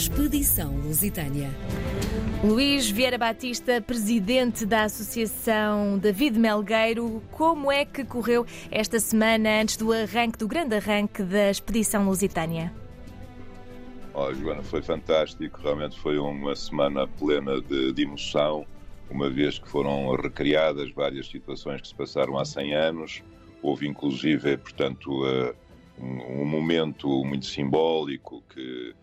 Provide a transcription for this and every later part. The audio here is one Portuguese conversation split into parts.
Expedição Lusitânia. Luís Vieira Batista, presidente da Associação David Melgueiro, como é que correu esta semana antes do arranque, do grande arranque da Expedição Lusitânia? Oh, Joana, foi fantástico, realmente foi uma semana plena de, de emoção, uma vez que foram recriadas várias situações que se passaram há 100 anos, houve inclusive, portanto, uh, um, um momento muito simbólico que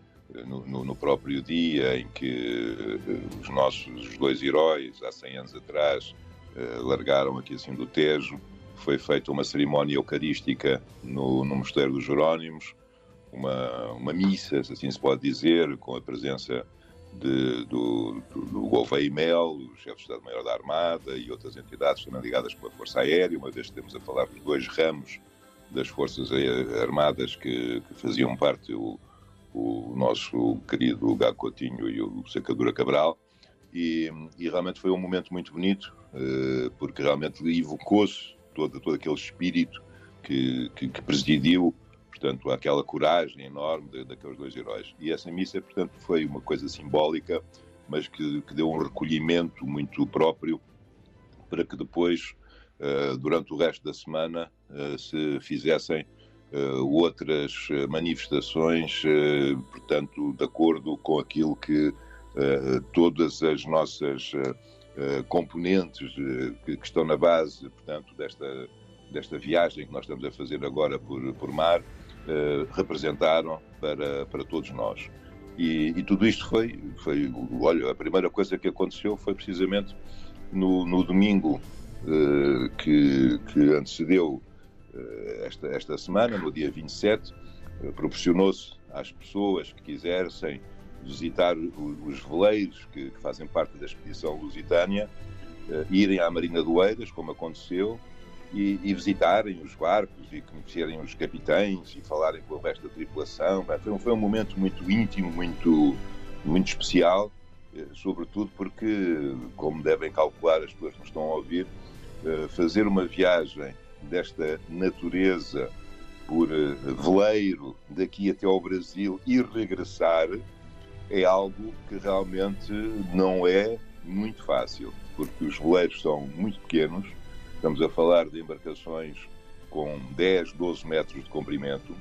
no, no, próprio dia em que uh, os nossos os dois heróis, há 100 anos atrás, uh, largaram aqui assim do Tejo. Foi feita uma cerimónia eucarística no, no Mosteiro dos Jerónimos, uma, uma missa, se assim se pode dizer, com a presença de, do, do, do Gouveia Mel, o chefe de Estado-Maior da Armada e outras entidades também ligadas com a Força Aérea, uma vez que estamos a falar dos dois ramos das Forças Armadas que, que faziam parte o, o nosso querido Gago Coutinho e o Sacadura Cabral. E, e, realmente foi um momento muito bonito, uh, porque realmente evocou-se todo, todo aquele espírito que, que, que, presidiu, portanto, aquela coragem enorme daqueles dois heróis. E essa missa, portanto, foi uma coisa simbólica, mas que, que deu um recolhimento muito próprio para que depois, uh, durante o resto da semana, uh, se fizessem outras eh, manifestações, uh, portanto, de acordo com aquilo que todas as nossas componentes que, estão na base, portanto, desta, desta viagem que nós estamos a fazer agora por, por mar, representaram para, para todos nós. E, e, tudo isto foi, foi, olha, a primeira coisa que aconteceu foi precisamente no, no domingo que, que antecedeu eh, esta, esta semana, no dia 27, eh, proporcionou-se às pessoas que quisessem visitar os veleiros que, que fazem parte da expedição lusitânia, uh, irem à Marina do Eiras, como aconteceu, e, e, visitarem os barcos e conhecerem os capitães e falarem com o resto da tripulação. Foi um, foi um momento muito íntimo, muito, muito especial, sobretudo porque, como devem calcular as pessoas que nos estão a ouvir, fazer uma viagem desta natureza por eh, veleiro daqui até ao Brasil e regressar é algo que realmente não é muito fácil, porque os veleiros são muito pequenos, estamos a falar de embarcações com 10, 12 metros de comprimento,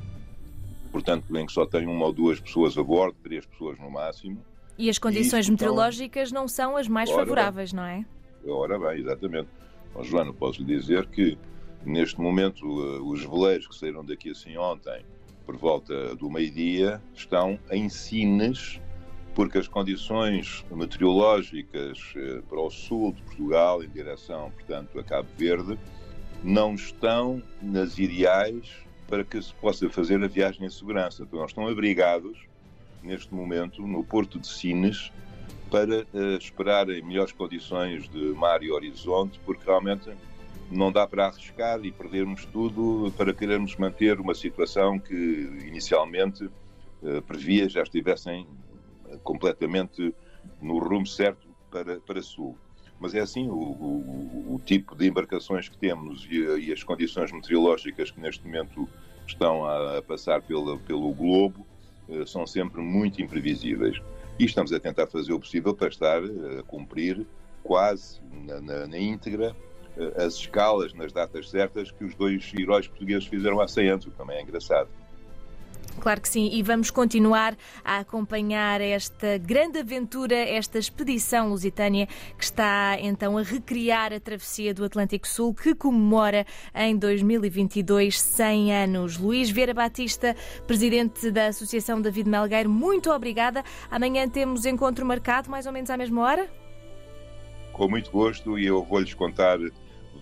portanto, em que só tem uma ou duas pessoas a bordo, três pessoas no máximo. E as condições e meteorológicas não são as mais favoráveis, bem. não é? Ora bem, exatamente. Bom, Joana, posso lhe dizer que Neste momento, eh, os veleiros que saíram daqui assim ontem, por volta do meio-dia, estão em Sines, porque as condições meteorológicas eh, para o sul de Portugal, em direção, portanto, a Cabo Verde, não estão nas ideais para que se possa fazer a viagem em segurança. Então, eles estão abrigados, neste momento, no Porto de Sines, para uh, esperar em melhores condições de mar e horizonte, porque realmente não dá para arriscar e perdermos tudo para querermos manter uma situação que inicialmente uh, previa já estivessem eh, completamente no rumo certo para, para sul. Mas é assim, o, o, o tipo de embarcações que temos e, e, as condições meteorológicas que neste momento estão a, a passar pela, pelo globo uh, são sempre muito imprevisíveis. E estamos a tentar fazer o possível para estar a cumprir quase na, na, na íntegra eh, as escalas nas datas certas que os dois heróis portugueses fizeram há 100 anos, o que também é engraçado. Claro que sim, e vamos continuar a acompanhar esta grande aventura, esta expedição lusitânia que está então a recriar a travessia do Atlântico Sul, que comemora em 2022 100 anos. Luís Vieira Batista, presidente da Associação David Melgueiro, muito obrigada. Amanhã temos encontro marcado, mais ou menos à mesma hora? Com muito gosto, e eu vou-lhes contar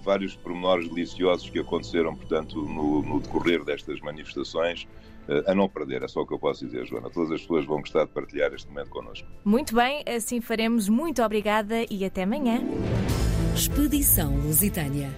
vários pormenores deliciosos que aconteceram, portanto, no, no decorrer destas manifestações, uh, a não perder. É só o que eu posso dizer, Joana. Todas as pessoas vão gostar de partilhar este momento connosco. Muito bem, assim faremos. Muito obrigada e até amanhã. Expedição Lusitânia.